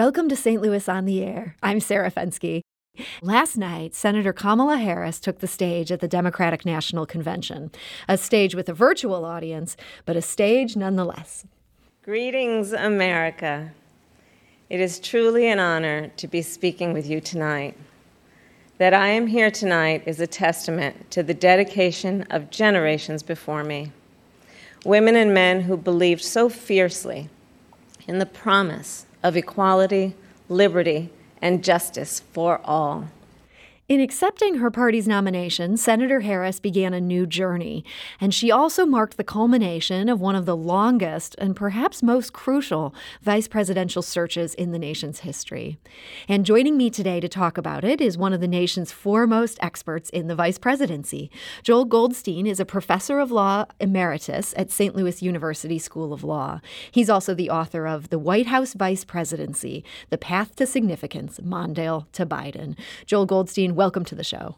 Welcome to St. Louis on the Air. I'm Sarah Fenske. Last night, Senator Kamala Harris took the stage at the Democratic National Convention, a stage with a virtual audience, but a stage nonetheless. Greetings, America. It is truly an honor to be speaking with you tonight. That I am here tonight is a testament to the dedication of generations before me. Women and men who believed so fiercely in the promise of equality, liberty, and justice for all. In accepting her party's nomination, Senator Harris began a new journey, and she also marked the culmination of one of the longest and perhaps most crucial vice presidential searches in the nation's history. And joining me today to talk about it is one of the nation's foremost experts in the vice presidency. Joel Goldstein is a professor of law emeritus at St. Louis University School of Law. He's also the author of The White House Vice Presidency The Path to Significance Mondale to Biden. Joel Goldstein, welcome to the show.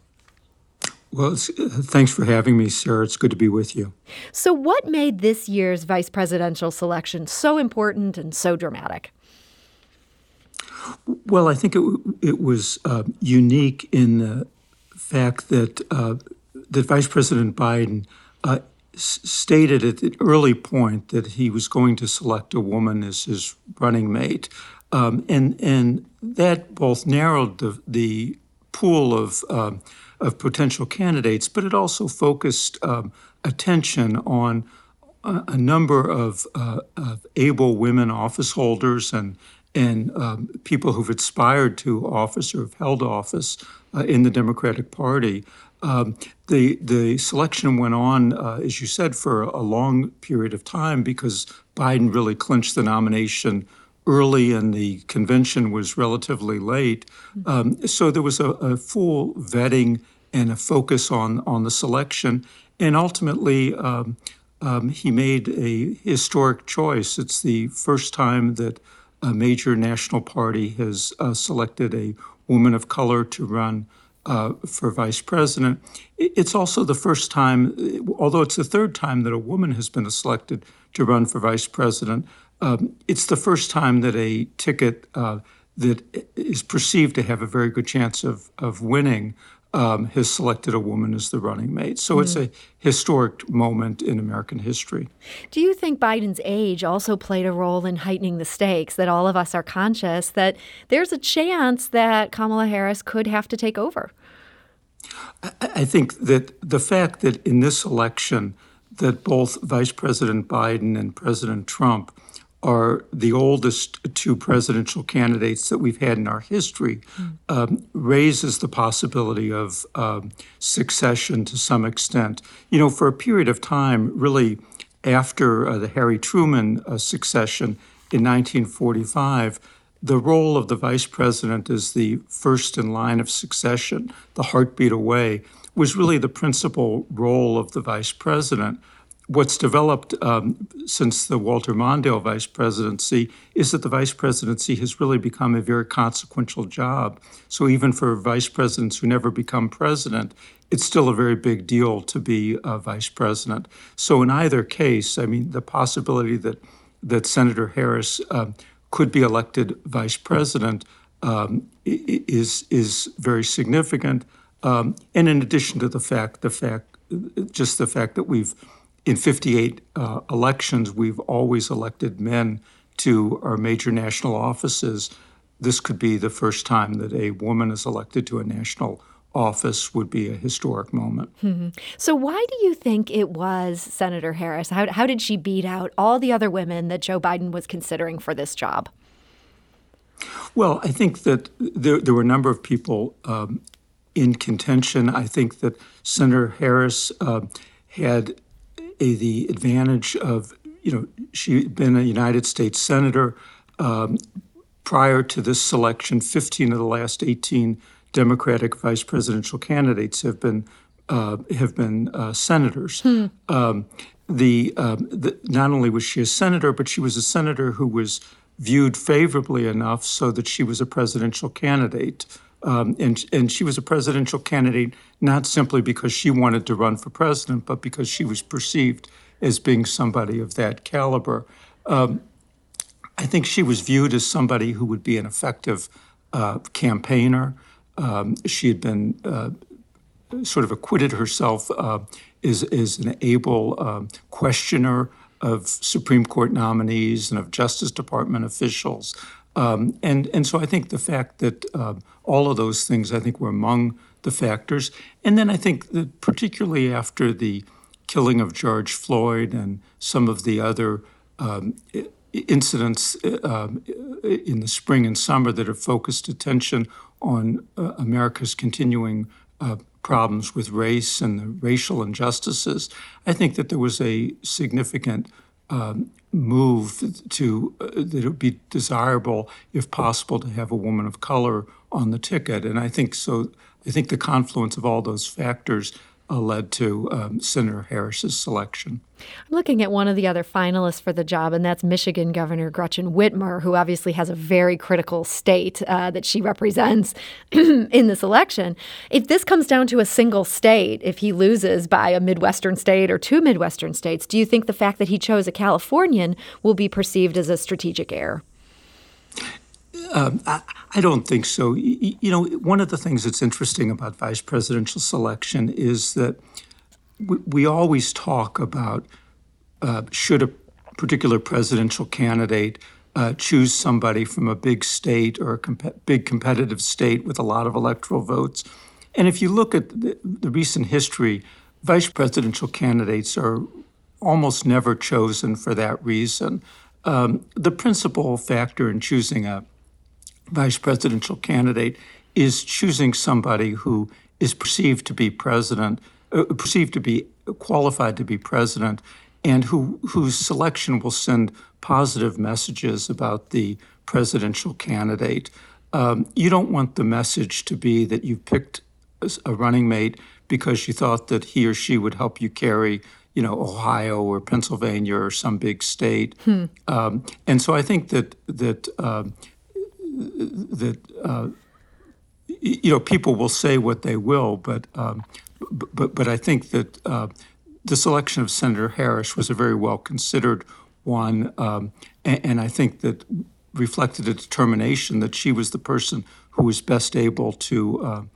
Well, uh, thanks for having me, Sarah. It's good to be with you. So, what made this year's vice presidential selection so important and so dramatic? Well, I think it, it was uh, unique in the fact that uh, that Vice President Biden uh, s- stated at the early point that he was going to select a woman as his running mate, um, and and that both narrowed the the pool of uh, of potential candidates, but it also focused um, attention on a, a number of, uh, of, able women office holders and and um, people who've aspired to office or have held office uh, in the Democratic Party. Um, the the selection went on, uh, as you said, for a long period of time because Biden really clinched the nomination early and the convention was relatively late. Um, so there was a, a, full vetting and a focus on, on the selection. And ultimately, um, um, he made a historic choice. It's the first time that a major national party has uh, selected a woman of color to run uh, for vice president. It's also the first time, although it's the third time that a woman has been selected to run for vice president, um, it's the first time that a ticket uh, that is perceived to have a very good chance of, of winning um, has selected a woman as the running mate. So mm. it's a historic moment in American history. Do you think Biden's age also played a role in heightening the stakes, that all of us are conscious that there's a chance that Kamala Harris could have to take over? I think that the fact that in this election, that both Vice President Biden and President Trump are the oldest two presidential candidates that we've had in our history, mm. um, raises the possibility of um, succession to some extent. You know, for a period of time, really after uh, the Harry Truman uh, succession in 1945, the role of the vice president as the first in line of succession, the heartbeat away, was really the principal role of the vice president what's developed um, since the Walter Mondale vice presidency is that the vice presidency has really become a very consequential job. So even for vice presidents who never become president, it's still a very big deal to be a vice president. So in either case, I mean, the possibility that that Senator Harris um, could be elected vice president um, is is very significant. Um, and in addition to the fact, the fact, just the fact that we've in 58 uh, elections, we've always elected men to our major national offices. This could be the first time that a woman is elected to a national office would be a historic moment. Mm-hmm. So, why do you think it was Senator Harris? How, how did she beat out all the other women that Joe Biden was considering for this job? Well, I think that there, there were a number of people um, in contention. I think that Senator Harris uh, had a, the advantage of, you know, she'd been a United States Senator. Um, prior to this selection, 15 of the last 18 Democratic vice presidential candidates have been uh, have been uh, senators. Hmm. Um, the, um, the, not only was she a senator, but she was a senator who was viewed favorably enough so that she was a presidential candidate. Um, and, and she was a presidential candidate not simply because she wanted to run for president, but because she was perceived as being somebody of that caliber. Um, I think she was viewed as somebody who would be an effective uh, campaigner. Um, she had been uh, sort of acquitted herself uh, as, as an able um, questioner of Supreme Court nominees and of Justice Department officials. Um, and, and so I think the fact that uh, all of those things, I think, were among the factors. And then I think that particularly after the killing of George Floyd and some of the other um, incidents uh, in the spring and summer that have focused attention on uh, America's continuing uh, problems with race and the racial injustices, I think that there was a significant um, move to uh, that it would be desirable, if possible, to have a woman of color on the ticket. And I think so. I think the confluence of all those factors uh, led to um, Senator Harris's selection. I'm looking at one of the other finalists for the job, and that's Michigan Governor Gretchen Whitmer, who obviously has a very critical state uh, that she represents in this election. If this comes down to a single state, if he loses by a Midwestern state or two Midwestern states, do you think the fact that he chose a Californian will be perceived as a strategic error? Um, I, I, don't think so. You, you know, one of the things that's interesting about vice presidential selection is that we, we always talk about uh, should a particular presidential candidate uh, choose somebody from a big state or a comp- big competitive state with a lot of electoral votes. And if you look at the, the recent history, vice presidential candidates are almost never chosen for that reason. Um, the principal factor in choosing a vice presidential candidate is choosing somebody who is perceived to be president, uh, perceived to be qualified to be president, and who whose selection will send positive messages about the presidential candidate. Um, you don't want the message to be that you picked a running mate because you thought that he or she would help you carry, you know, Ohio or Pennsylvania or some big state. Hmm. Um, and so I think that that um, that uh, you know people will say what they will, but um, but but I think that uh, the selection of Senator Harris was a very well considered one, um, and, and, I think that reflected a determination that she was the person who was best able to.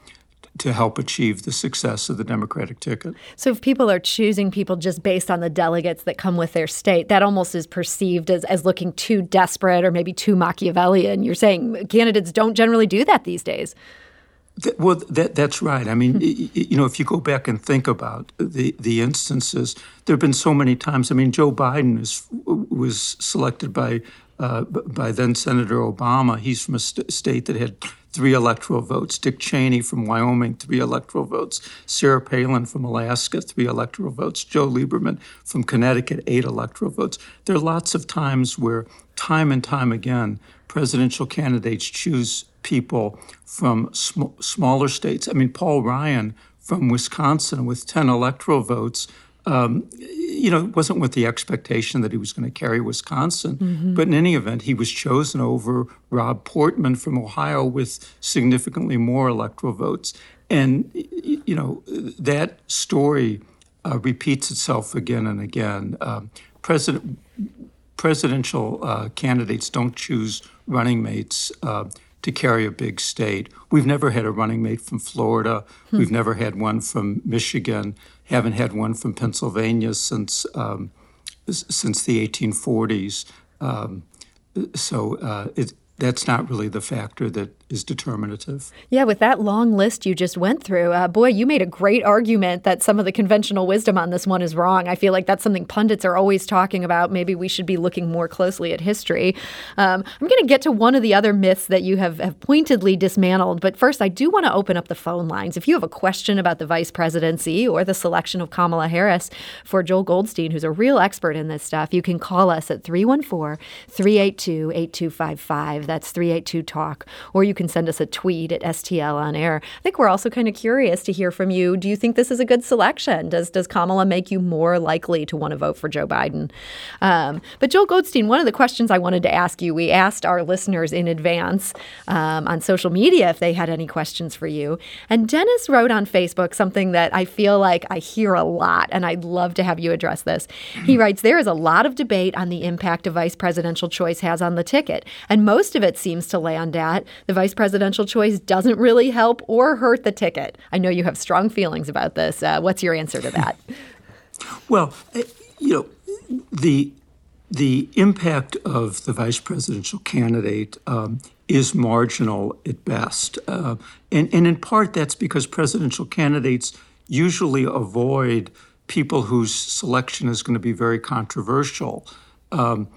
To help achieve the success of the Democratic ticket. So, if people are choosing people just based on the delegates that come with their state, that almost is perceived as, as looking too desperate or maybe too Machiavellian. You're saying candidates don't generally do that these days. Well, that, that's right. I mean, you know, if you go back and think about the, the instances, there have been so many times. I mean, Joe Biden is, was selected by uh, by then Senator Obama. He's from a st- state that had three electoral votes. Dick Cheney from Wyoming, three electoral votes. Sarah Palin from Alaska, three electoral votes. Joe Lieberman from Connecticut, eight electoral votes. There are lots of times where, time and time again, presidential candidates choose people from sm- smaller states. I mean, Paul Ryan from Wisconsin with 10 electoral votes um, you know, it wasn't with the expectation that he was going to carry Wisconsin. Mm-hmm. But in any event, he was chosen over Rob Portman from Ohio with significantly more electoral votes. And, you know, that story uh, repeats itself again and again. Um, president, presidential uh, candidates don't choose running mates. Uh, to carry a big state. We've never had a running mate from Florida. Hmm. We've never had one from Michigan. Haven't had one from Pennsylvania since um, since the 1840s. Um, so uh, it, that's not really the factor that is determinative. Yeah, with that long list you just went through, uh, boy, you made a great argument that some of the conventional wisdom on this one is wrong. I feel like that's something pundits are always talking about. Maybe we should be looking more closely at history. Um, I'm going to get to one of the other myths that you have, have pointedly dismantled, but first, I do want to open up the phone lines. If you have a question about the vice presidency or the selection of Kamala Harris for Joel Goldstein, who's a real expert in this stuff, you can call us at 314 382 8255. That's 382 Talk. Or you can send us a tweet at STL on air. I think we're also kind of curious to hear from you. Do you think this is a good selection? Does, does Kamala make you more likely to want to vote for Joe Biden? Um, but Joel Goldstein, one of the questions I wanted to ask you, we asked our listeners in advance um, on social media if they had any questions for you. And Dennis wrote on Facebook something that I feel like I hear a lot, and I'd love to have you address this. He writes There is a lot of debate on the impact a vice presidential choice has on the ticket, and most of it seems to land at the vice presidential choice doesn't really help or hurt the ticket. I know you have strong feelings about this. Uh, what's your answer to that? well, eh, you know, the the impact of the vice presidential candidate um, is marginal at best. Uh, and, and in part, that's because presidential candidates usually avoid people whose selection is going to be very controversial. Um,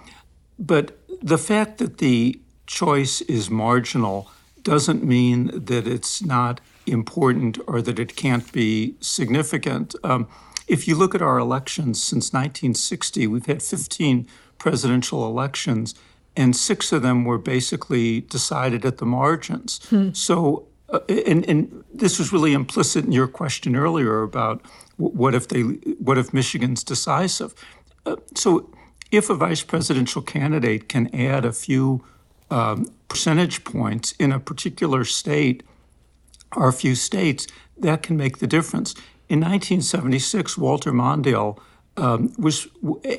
but the fact that the choice is marginal doesn't mean that it's not important or that it can't be significant. Um, if you look at our elections since 1960, we've had 15 presidential elections, and six of them were basically decided at the margins. Hmm. So, uh, and, and this was really implicit in your question earlier about what if they, what if Michigan's decisive? Uh, so, if a vice presidential candidate can add a few um, percentage points in a particular state or a few states, that can make the difference. In 1976, Walter Mondale um, was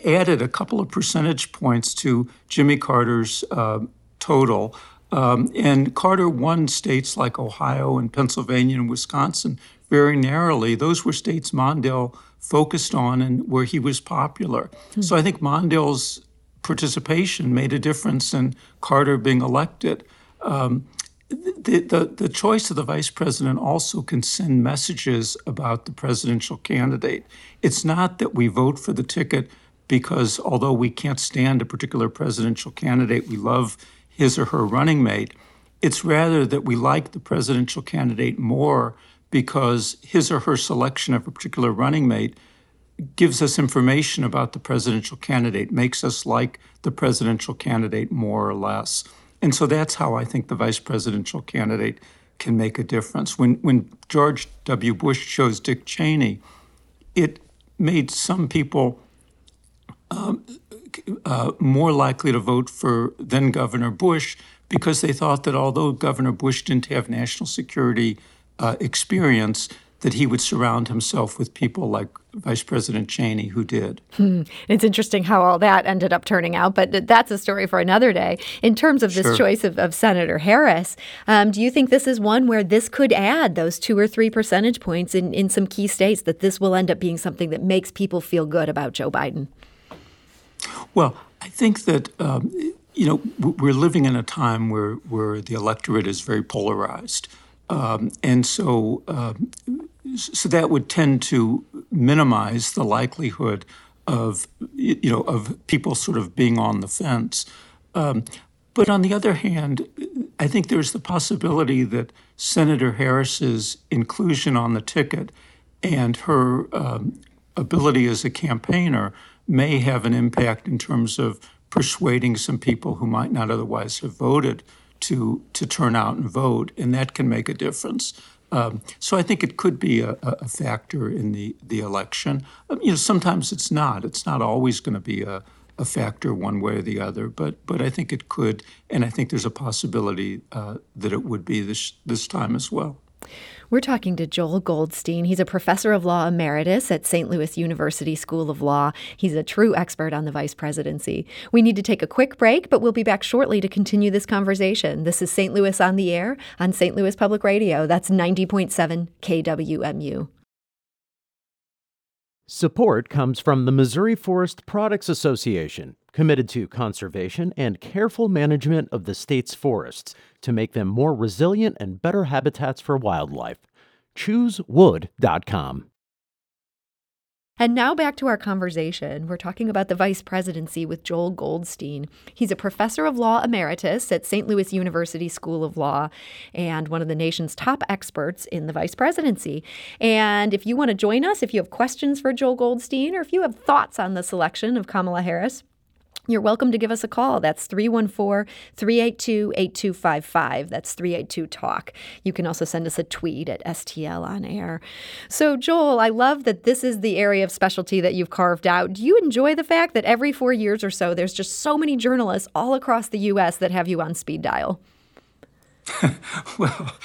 added a couple of percentage points to Jimmy Carter's uh, total. Um, and Carter won states like Ohio and Pennsylvania and Wisconsin very narrowly. Those were states Mondale focused on and where he was popular. Hmm. So I think Mondale's participation made a difference in Carter being elected. Um, the, the, the choice of the vice president also can send messages about the presidential candidate. It's not that we vote for the ticket because although we can't stand a particular presidential candidate, we love his or her running mate. It's rather that we like the presidential candidate more because his or her selection of a particular running mate gives us information about the presidential candidate, makes us like the presidential candidate more or less. And so that's how I think the vice presidential candidate can make a difference. When, when George W. Bush chose Dick Cheney, it made some people um, uh, more likely to vote for then Governor Bush because they thought that although Governor Bush didn't have national security uh, experience, that he would surround himself with people like Vice President Cheney, who did. Hmm. It's interesting how all that ended up turning out, but that's a story for another day. In terms of this sure. choice of, of, Senator Harris, um, do you think this is one where this could add those two or three percentage points in, in some key states, that this will end up being something that makes people feel good about Joe Biden? Well, I think that. Um, you know, we're living in a time where, where the electorate is very polarized. Um, and so, um, so that would tend to minimize the likelihood of, you know, of people sort of being on the fence. Um, but on the other hand, I think there's the possibility that Senator Harris's inclusion on the ticket and her um, ability as a campaigner may have an impact in terms of persuading some people who might not otherwise have voted to to turn out and vote, and that can make a difference. Um, so I think it could be a, a factor in the the election. Um, you know, sometimes it's not. It's not always going to be a, a factor one way or the other, but but I think it could, and I think there's a possibility uh, that it would be this this time as well. We're talking to Joel Goldstein. He's a professor of law emeritus at St. Louis University School of Law. He's a true expert on the vice presidency. We need to take a quick break, but we'll be back shortly to continue this conversation. This is St. Louis on the Air on St. Louis Public Radio. That's 90.7 KWMU. Support comes from the Missouri Forest Products Association, committed to conservation and careful management of the state's forests to make them more resilient and better habitats for wildlife. ChooseWood.com. And now back to our conversation. We're talking about the vice presidency with Joel Goldstein. He's a professor of law emeritus at St. Louis University School of Law and one of the nation's top experts in the vice presidency. And if you want to join us, if you have questions for Joel Goldstein, or if you have thoughts on the selection of Kamala Harris, you're welcome to give us a call. That's 314 382 8255. That's 382 Talk. You can also send us a tweet at STL on air. So, Joel, I love that this is the area of specialty that you've carved out. Do you enjoy the fact that every four years or so, there's just so many journalists all across the U.S. that have you on speed dial? well,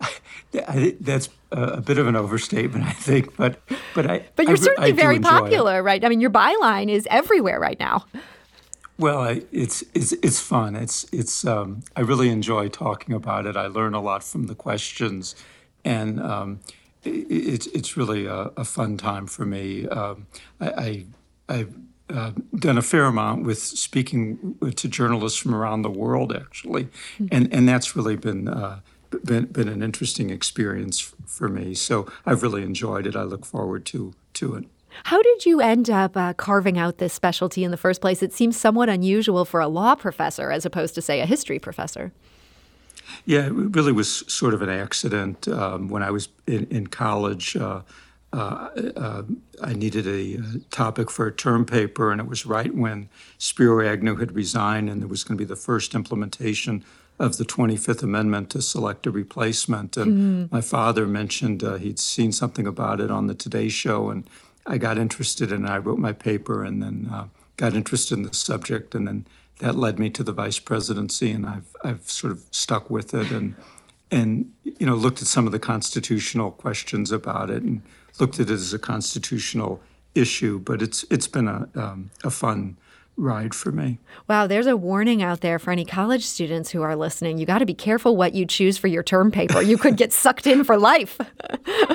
I, I, that's a bit of an overstatement, I think, but but I. But you're I, certainly very popular, it. right? I mean, your byline is everywhere right now. Well, I, it's it's it's fun. It's it's um, I really enjoy talking about it. I learn a lot from the questions, and um, it, it's it's really a, a, fun time for me. Um, I, I have uh, done a fair amount with speaking to journalists from around the world, actually, mm-hmm. and and that's really been. Uh, been, been an interesting experience for me. So I've really enjoyed it. I look forward to to it. How did you end up uh, carving out this specialty in the first place? It seems somewhat unusual for a law professor as opposed to, say, a history professor. Yeah, it really was sort of an accident. Um, when I was in, in college, uh, uh, uh I needed a, uh, topic for a term paper, and it was right when Spiro Agnew had resigned, and there was going to be the first implementation of the 25th Amendment to select a replacement. And mm-hmm. my father mentioned uh, he'd seen something about it on the Today Show, and I got interested and I wrote my paper and then uh, got interested in the subject and then that led me to the vice presidency and I've I've sort of stuck with it and and you know looked at some of the constitutional questions about it and looked at it as a constitutional issue but it's it's been a um, a fun ride for me. Wow, there's a warning out there for any college students who are listening. You got to be careful what you choose for your term paper. You could get sucked in for life.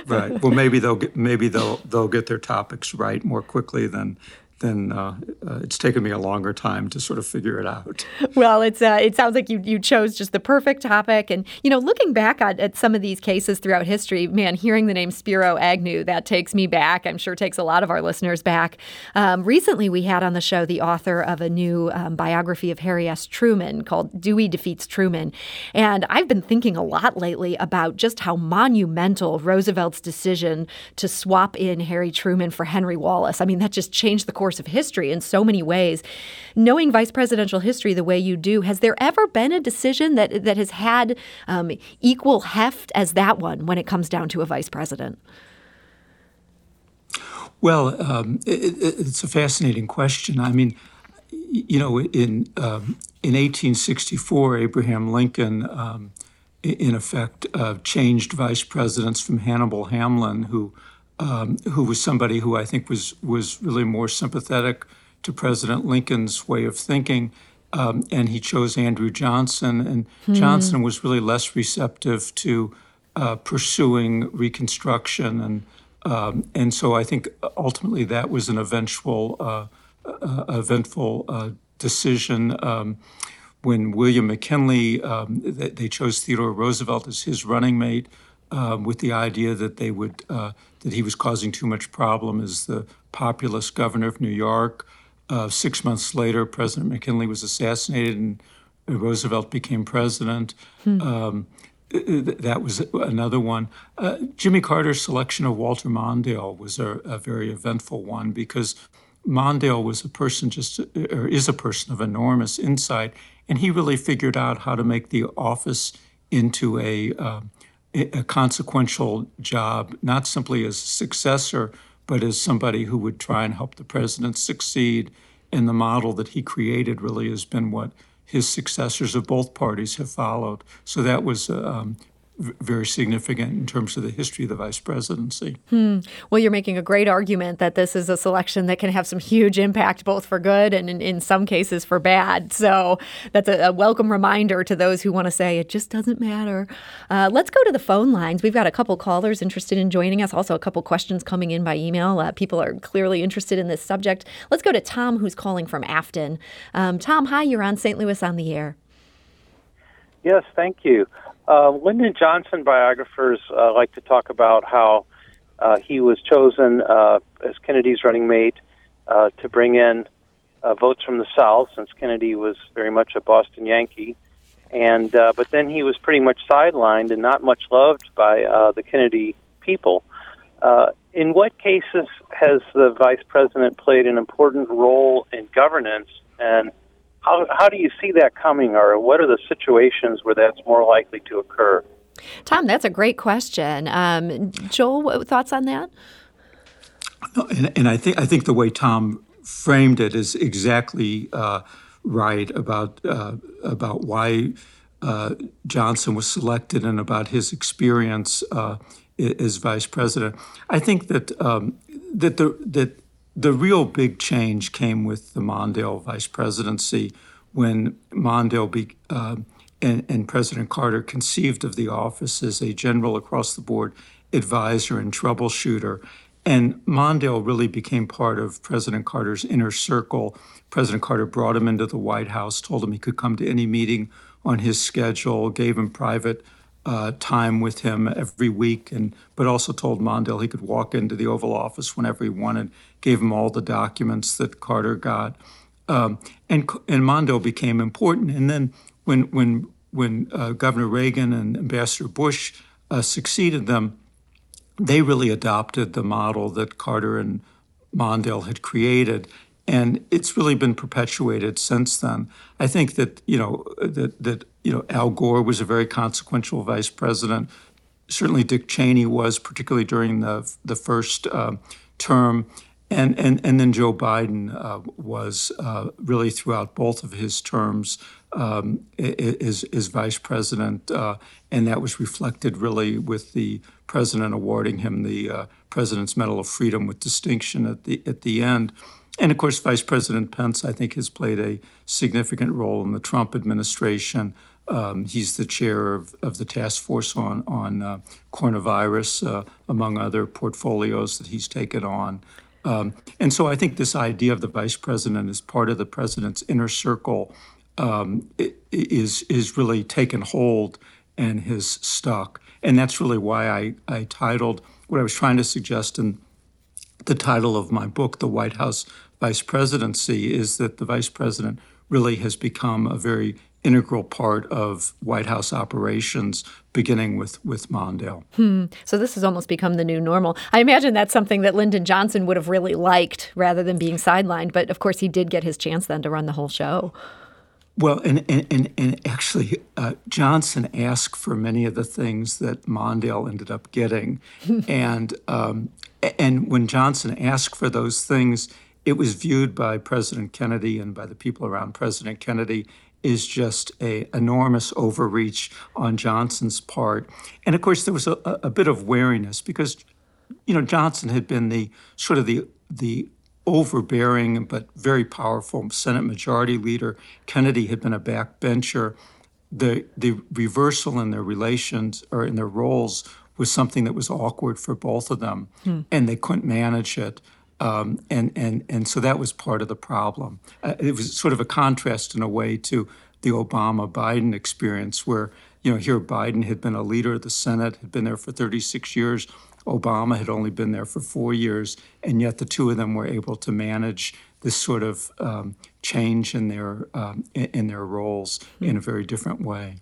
right. Well, maybe they'll get maybe they'll they'll get their topics right more quickly than then uh, uh, it's taken me a longer time to sort of figure it out. Well, it's uh, it sounds like you you chose just the perfect topic, and you know, looking back at, at some of these cases throughout history, man, hearing the name Spiro Agnew that takes me back. I'm sure it takes a lot of our listeners back. Um, recently, we had on the show the author of a new um, biography of Harry S. Truman called "Dewey Defeats Truman," and I've been thinking a lot lately about just how monumental Roosevelt's decision to swap in Harry Truman for Henry Wallace. I mean, that just changed the course course of history in so many ways. Knowing vice presidential history the way you do, has there ever been a decision that that has had um, equal heft as that one when it comes down to a vice president? Well, um, it, it's a fascinating question. I mean, you know, in um, in 1864, Abraham Lincoln, um, in effect, uh, changed vice presidents from Hannibal Hamlin, who um, who was somebody who I think was was really more sympathetic to President Lincoln's way of thinking. Um, and he chose Andrew Johnson, and hmm. Johnson was really less receptive to uh, pursuing Reconstruction, and um, and so I think ultimately that was an eventual uh, uh, eventful uh, decision. Um, when William McKinley, um, they, they, chose Theodore Roosevelt as his running mate, um, with the idea that they would uh, that he was causing too much problem as the populist governor of New York. Uh, six months later, President McKinley was assassinated and Roosevelt became president. Hmm. Um, that was another one. Uh, Jimmy Carter's selection of Walter Mondale was a, a, very eventful one because Mondale was a person just, or is a person of enormous insight, and he really figured out how to make the office into a uh, a consequential job, not simply as a successor, but as somebody who would try and help the president succeed. And the model that he created really has been what his successors of both parties have followed. So that was um, very significant in terms of the history of the vice presidency. Hmm. Well, you're making a great argument that this is a selection that can have some huge impact, both for good and in, in some cases for bad. So that's a, a, welcome reminder to those who want to say it just doesn't matter. Uh, let's go to the phone lines. We've got a couple callers interested in joining us, also a couple questions coming in by email. Uh, people are clearly interested in this subject. Let's go to Tom, who's calling from Afton. Um, Tom, hi, you're on St. Louis on the air. Yes, thank you. Uh, Lyndon Johnson biographers uh, like to talk about how uh, he was chosen uh, as Kennedy's running mate uh, to bring in uh, votes from the South, since Kennedy was very much a Boston Yankee. And uh, but then he was pretty much sidelined and not much loved by uh, the Kennedy people. Uh, in what cases has the vice president played an important role in governance And how, how do you see that coming, or what are the situations where that's more likely to occur? Tom, that's a great question. Um, Joel, thoughts on that? No, and, and, I think I think the way Tom framed it is exactly uh, right about uh, about why uh, Johnson was selected and about his experience uh, as vice president. I think that um, that the that the real big change came with the Mondale vice presidency when Mondale be, uh, and, and, President Carter conceived of the office as a general across the board advisor and troubleshooter. And Mondale really became part of President Carter's inner circle. President Carter brought him into the White House, told him he could come to any meeting on his schedule, gave him private uh, time with him every week, and but also told Mondale he could walk into the Oval Office whenever he wanted. Gave him all the documents that Carter got, um, and and Mondale became important. And then when when when uh, Governor Reagan and Ambassador Bush uh, succeeded them, they really adopted the model that Carter and Mondale had created, and it's really been perpetuated since then. I think that you know that that you know Al Gore was a very consequential vice president. Certainly, Dick Cheney was, particularly during the the first uh, term, and and and then Joe Biden uh, was uh, really throughout both of his terms um, as, vice president, uh, and that was reflected really with the president awarding him the uh, President's Medal of Freedom with distinction at the at the end. And of course, Vice President Pence, I think, has played a significant role in the Trump administration. Um, he's the chair of, of the task force on, on uh, coronavirus, uh, among other portfolios that he's taken on. Um, and so I think this idea of the vice president as part of the president's inner circle um, is, is really taken hold and has stuck. And that's really why I, I titled what I was trying to suggest in the title of my book, The White House vice presidency is that the vice president really has become a very integral part of White House operations, beginning with with Mondale. Hmm. So this has almost become the new normal. I imagine that's something that Lyndon Johnson would have really liked, rather than being sidelined. But of course, he did get his chance then to run the whole show. Well, and and and, and actually, uh, Johnson asked for many of the things that Mondale ended up getting, and um, and when Johnson asked for those things it was viewed by President Kennedy and by the people around President Kennedy is just a enormous overreach on Johnson's part. And of course, there was a, a bit of wariness because, you know, Johnson had been the sort of the the overbearing but very powerful Senate Majority Leader. Kennedy had been a backbencher. The the reversal in their relations or in their roles was something that was awkward for both of them, hmm. and they couldn't manage it. Um, and, and, and so that was part of the problem. Uh, it was sort of a contrast in a way to the Obama Biden experience, where, you know, here Biden had been a leader of the Senate, had been there for 36 years. Obama had only been there for four years, and yet the two of them were able to manage this sort of um, change in their um, in their roles mm-hmm. in a very different way.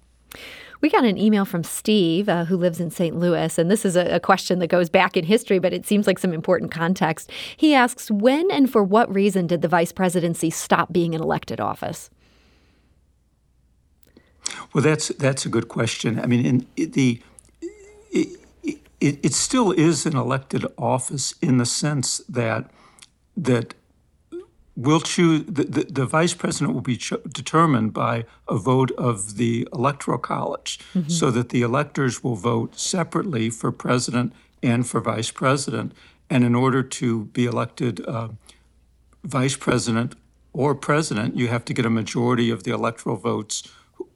We got an email from Steve, uh, who lives in St. Louis, and this is a, a, question that goes back in history, but it seems like some important context. He asks, when and for what reason did the vice presidency stop being an elected office? Well, that's that's a good question. I mean, in, the it, it, it still is an elected office in the sense that that will choose the, the, the, vice president will be cho- determined by a vote of the electoral college. Mm-hmm. so that the electors will vote separately for president and for vice president. And in order to be elected uh, vice president or president you have to get a majority of the electoral votes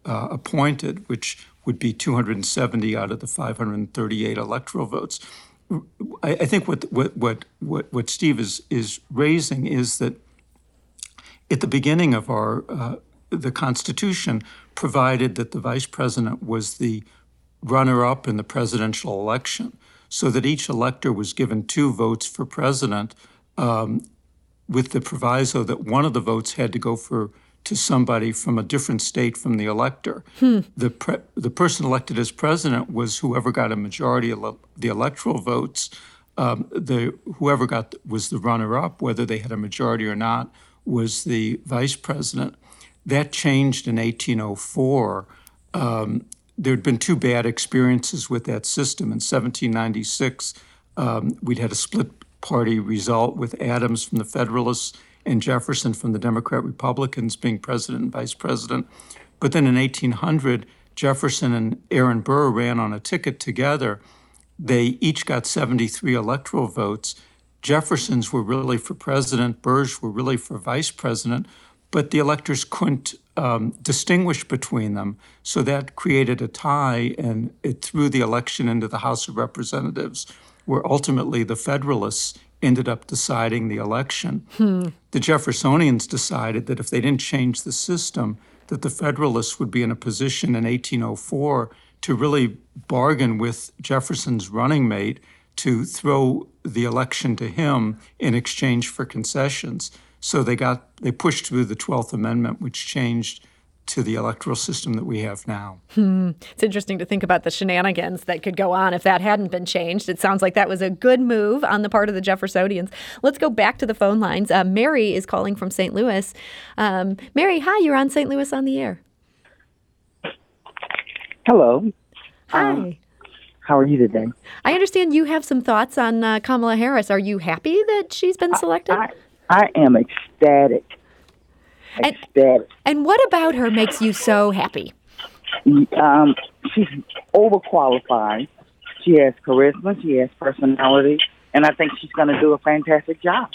uh, appointed which would be 270 out of the 538 electoral votes. I, I think what, what, what, what, what Steve is, is raising is that at the beginning of our uh, the Constitution provided that the vice president was the runner-up in the presidential election, so that each elector was given two votes for president, um, with the proviso that one of the votes had to go for to somebody from a different state from the elector. Hmm. The pre- the person elected as president was whoever got a majority of the electoral votes. Um, the whoever got was the runner-up, whether they had a majority or not was the vice president. That changed in 1804. Um, there had been two bad experiences with that system. In 1796, um, we'd had a split party result with Adams from the Federalists and Jefferson from the Democrat Republicans being president and vice president. But then in 1800, Jefferson and Aaron Burr ran on a ticket together. They each got 73 electoral votes. Jefferson's were really for president, Burr's were really for vice president, but the electors couldn't um, distinguish between them. So that created a tie and it threw the election into the House of Representatives, where ultimately the Federalists ended up deciding the election. Hmm. The Jeffersonians decided that if they didn't change the system, that the Federalists would be in a position in 1804 to really bargain with Jefferson's running mate to throw the election to him in exchange for concessions. So they got they pushed through the 12th Amendment, which changed to the electoral system that we have now. Hmm. It's interesting to think about the shenanigans that could go on if that hadn't been changed. It sounds like that was a good move on the part of the Jeffersonians. Let's go back to the phone lines. Uh, Mary is calling from St. Louis. Um, Mary, hi, you're on St. Louis on the air. Hello. Hi. Um, how are you today? I understand you have some thoughts on uh, Kamala Harris. Are you happy that she's been selected? I, I, I am ecstatic and, and what about her makes you so happy? Um, she's overqualified. She has charisma. She has personality, and I think she's going to do a fantastic job.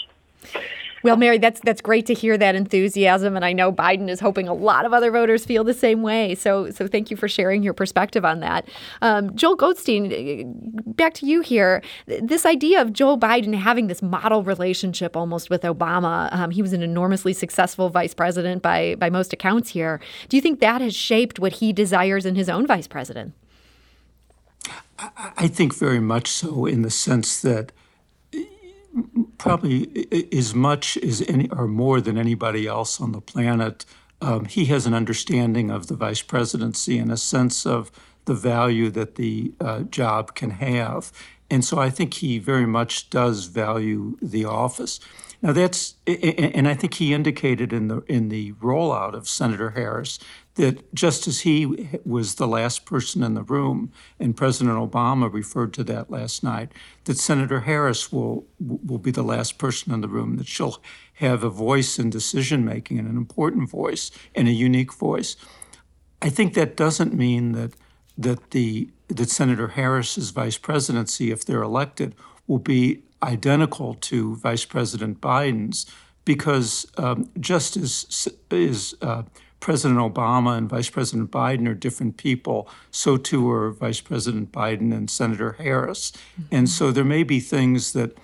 Well, Mary, that's that's great to hear that enthusiasm, and I know Biden is hoping a lot of other voters feel the same way. So, so thank you for sharing your perspective on that. Um, Joel Goldstein, back to you here. This idea of Joe Biden having this model relationship almost with Obama. Um, he was an enormously successful vice president by by most accounts here. Do you think that has shaped what he desires in his own vice president? I think very much so, in the sense that probably as much as any or more than anybody else on the planet. Um, he has an understanding of the vice presidency and a sense of the value that the uh, job can have. And so I think he very much does value the office. Now that's, and I think he indicated in the in the rollout of Senator Harris that just as he was the last person in the room, and President Obama referred to that last night, that Senator Harris will will be the last person in the room, that she'll have a voice in decision making and an important voice and a unique voice. I think that doesn't mean that that the that Senator Harris's vice presidency, if they're elected, will be identical to Vice President Biden's, because um, just as is uh, President Obama and Vice President Biden are different people, so too are Vice President Biden and Senator Harris. Mm-hmm. And so there may be things that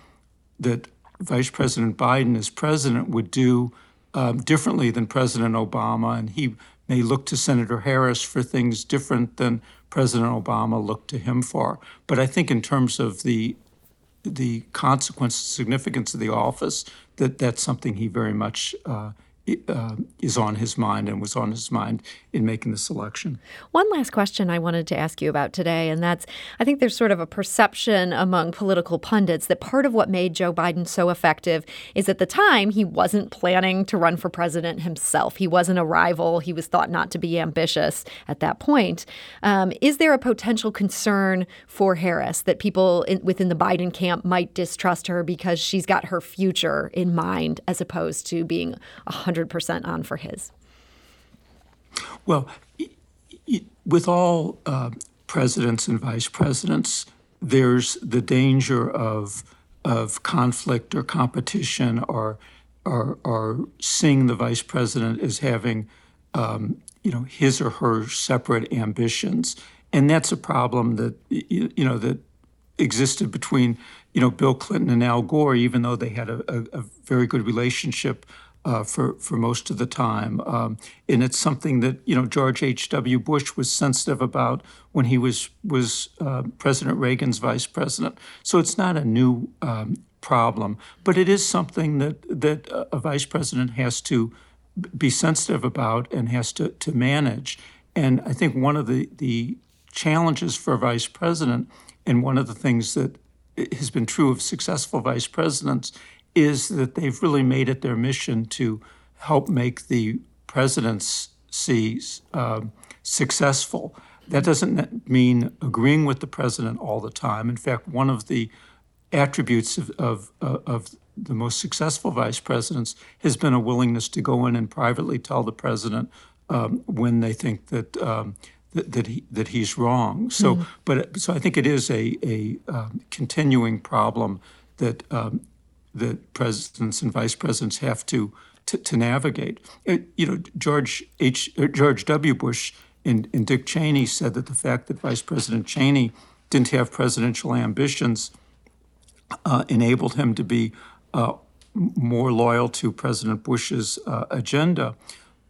that Vice President Biden as president would do um, differently than President Obama, and he may look to Senator Harris for things different than President Obama looked to him for. But I think in terms of the the consequence, significance of the office, that that's something he very much uh, uh, is on his mind and was on his mind in making the selection. One last question I wanted to ask you about today, and that's I think there's sort of a perception among political pundits that part of what made Joe Biden so effective is at the time he wasn't planning to run for president himself. He wasn't a rival. He was thought not to be ambitious at that point. Um, is there a potential concern for Harris that people in, within the Biden camp might distrust her because she's got her future in mind as opposed to being 100 100% on for his? Well, with all uh, presidents and vice presidents, there's the danger of of conflict or competition or or, or seeing the vice president as having um, you know his or her separate ambitions, and that's a problem that you know that existed between you know Bill Clinton and Al Gore, even though they had a, a, a very good relationship uh, for for most of the time, um, and it's something that you know George H. W. Bush was sensitive about when he was was uh, President Reagan's vice president. So it's not a new um, problem, but it is something that that a vice president has to be sensitive about and has to to manage. And I think one of the the challenges for a vice president, and one of the things that has been true of successful vice presidents is that they've really made it their mission to help make the presidency uh, successful. That doesn't mean agreeing with the president all the time. In fact, one of the attributes of, of, uh, of the most successful vice presidents has been a willingness to go in and privately tell the president um, when they think that um, that, that, he that he's wrong. So, mm. but so I think it is a a um, continuing problem that um, that presidents and vice presidents have to to, to navigate. It, you know, George H. George W. Bush and, and Dick Cheney said that the fact that Vice President Cheney didn't have presidential ambitions uh, enabled him to be uh, more loyal to President Bush's uh, agenda.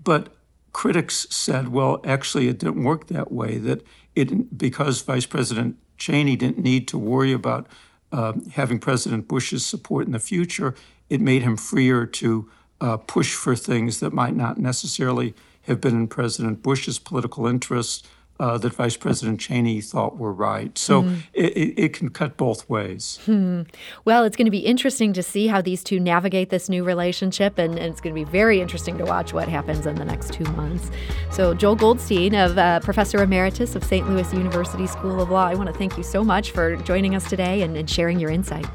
But critics said, well, actually, it didn't work that way. That it because Vice President Cheney didn't need to worry about uh, having President Bush's support in the future, it made him freer to uh, push for things that might not necessarily have been in President Bush's political interests uh, that Vice President Cheney thought were right. So mm. it, it, can cut both ways. Hmm. Well, it's going to be interesting to see how these two navigate this new relationship, and, and, it's going to be very interesting to watch what happens in the next two months. So, Joel Goldstein, of uh, Professor Emeritus of St. Louis University School of Law, I want to thank you so much for joining us today and, and sharing your insight.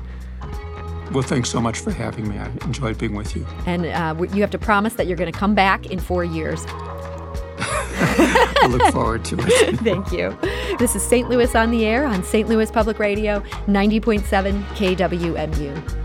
Well, thanks so much for having me. I enjoyed being with you. And uh, you have to promise that you're going to come back in four years. I look forward to it. Thank you. This is St. Louis on the Air on St. Louis Public Radio, 90.7 KWMU.